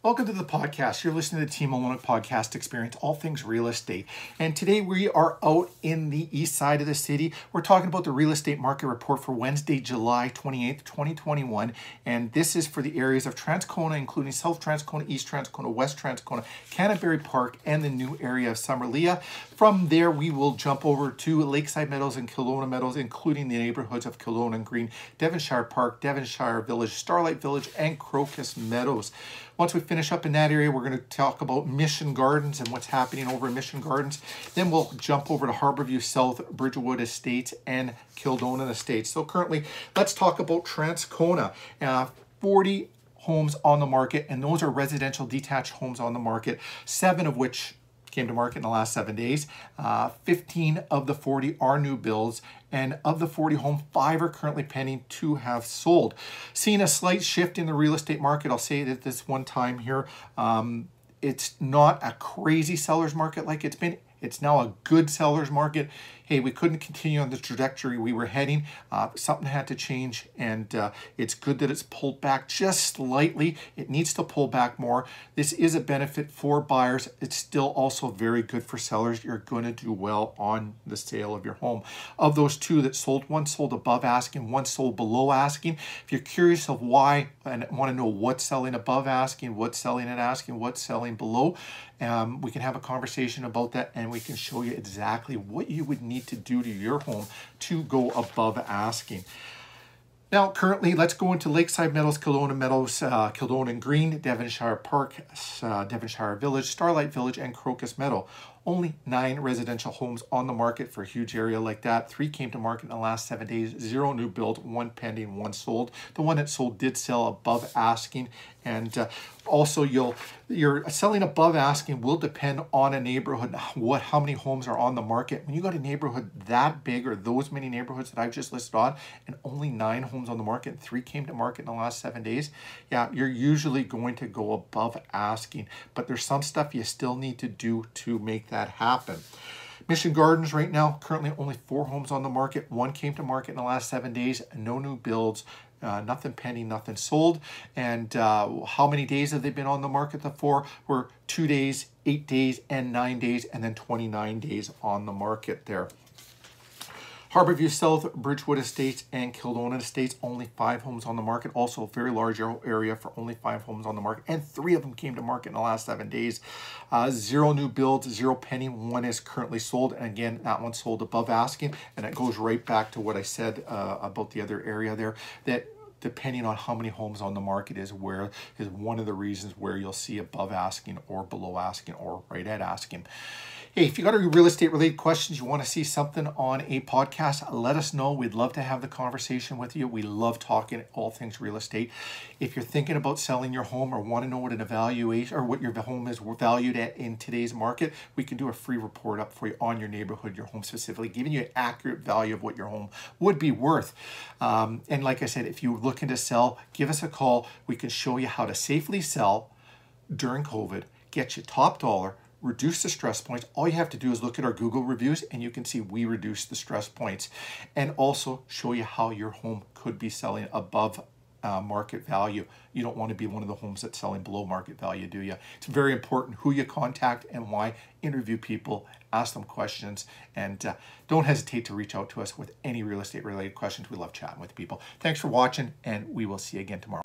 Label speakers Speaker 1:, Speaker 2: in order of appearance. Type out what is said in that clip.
Speaker 1: Welcome to the podcast. You're listening to the Team Olyniuk Podcast Experience, all things real estate. And today we are out in the east side of the city. We're talking about the real estate market report for Wednesday, July 28th, 2021. And this is for the areas of Transcona, including South Transcona, East Transcona, West Transcona, Canterbury Park, and the new area of Summerlea. From there, we will jump over to Lakeside Meadows and Kildonan Meadows, including the neighborhoods of Kildonan Green, Devonshire Park, Devonshire Village, Starlight Village, and Crocus Meadows. Once we finish up in that area, we're going to talk about Mission Gardens and what's happening over in Mission Gardens. Then we'll jump over to Harborview South, Bridgewood Estates, and Kildonan Estates. So currently, let's talk about Transcona. Uh, 40 homes on the market, and those are residential detached homes on the market, seven of which came to market in the last seven days. Uh, 15 of the 40 are new builds, and of the 40 home, five are currently pending, two have sold. Seeing a slight shift in the real estate market, I'll say it at this one time here. Um, it's not a crazy seller's market like it's been. It's now a good seller's market hey, we couldn't continue on the trajectory we were heading. Uh, something had to change, and uh, it's good that it's pulled back just slightly. It needs to pull back more. This is a benefit for buyers. It's still also very good for sellers. You're going to do well on the sale of your home. Of those two that sold, one sold above asking, one sold below asking. If you're curious of why and want to know what's selling above asking, what's selling at asking, what's selling below, um, we can have a conversation about that and we can show you exactly what you would need to do to your home to go above asking. Now, currently, let's go into Lakeside Meadows, Kildonan Meadows, uh, Kildonan Green, Devonshire Park, uh, Devonshire Village, Starlight Village, and Crocus Meadow. Only nine residential homes on the market for a huge area like that. Three came to market in the last seven days. Zero new build, one pending, one sold. The one that sold did sell above asking. And uh, also, you'll you're selling above asking will depend on a neighborhood. What how many homes are on the market? When you got a neighborhood that big, or those many neighborhoods that I've just listed on, and only nine homes on the market, three came to market in the last seven days, yeah, you're usually going to go above asking. But there's some stuff you still need to do to make that that happen. Mission Gardens right now, currently only four homes on the market. One came to market in the last seven days. No new builds. Uh, nothing pending, nothing sold. And uh, how many days have they been on the market for? Were two days, eight days, and nine days, and then 29 days on the market there. Harborview South, Bridgewood Estates, and Kildonan Estates, only five homes on the market. Also, a very large area for only five homes on the market, and three of them came to market in the last seven days. Uh, zero new builds, zero penny. One is currently sold, and again, that one sold above asking, and it goes right back to what I said uh, about the other area there. That depending on how many homes on the market is where is one of the reasons where you'll see above asking or below asking or right at asking. Hey, if you got any real estate related questions, you want to see something on a podcast, let us know. We'd love to have the conversation with you. We love talking all things real estate. If you're thinking about selling your home or want to know what an evaluation or what your home is valued at in today's market, we can do a free report up for you on your neighborhood, your home specifically, giving you an accurate value of what your home would be worth. Um, and like I said, if you're looking to sell, give us a call. We can show you how to safely sell during COVID, get you top dollar reduce the stress points. All you have to do is look at our Google reviews and you can see we reduce the stress points and also show you how your home could be selling above uh, market value. You don't want to be one of the homes that's selling below market value, do you? It's very important who you contact and why. Interview people, ask them questions, and uh, don't hesitate to reach out to us with any real estate related questions. We love chatting with people. Thanks for watching, and we will see you again tomorrow.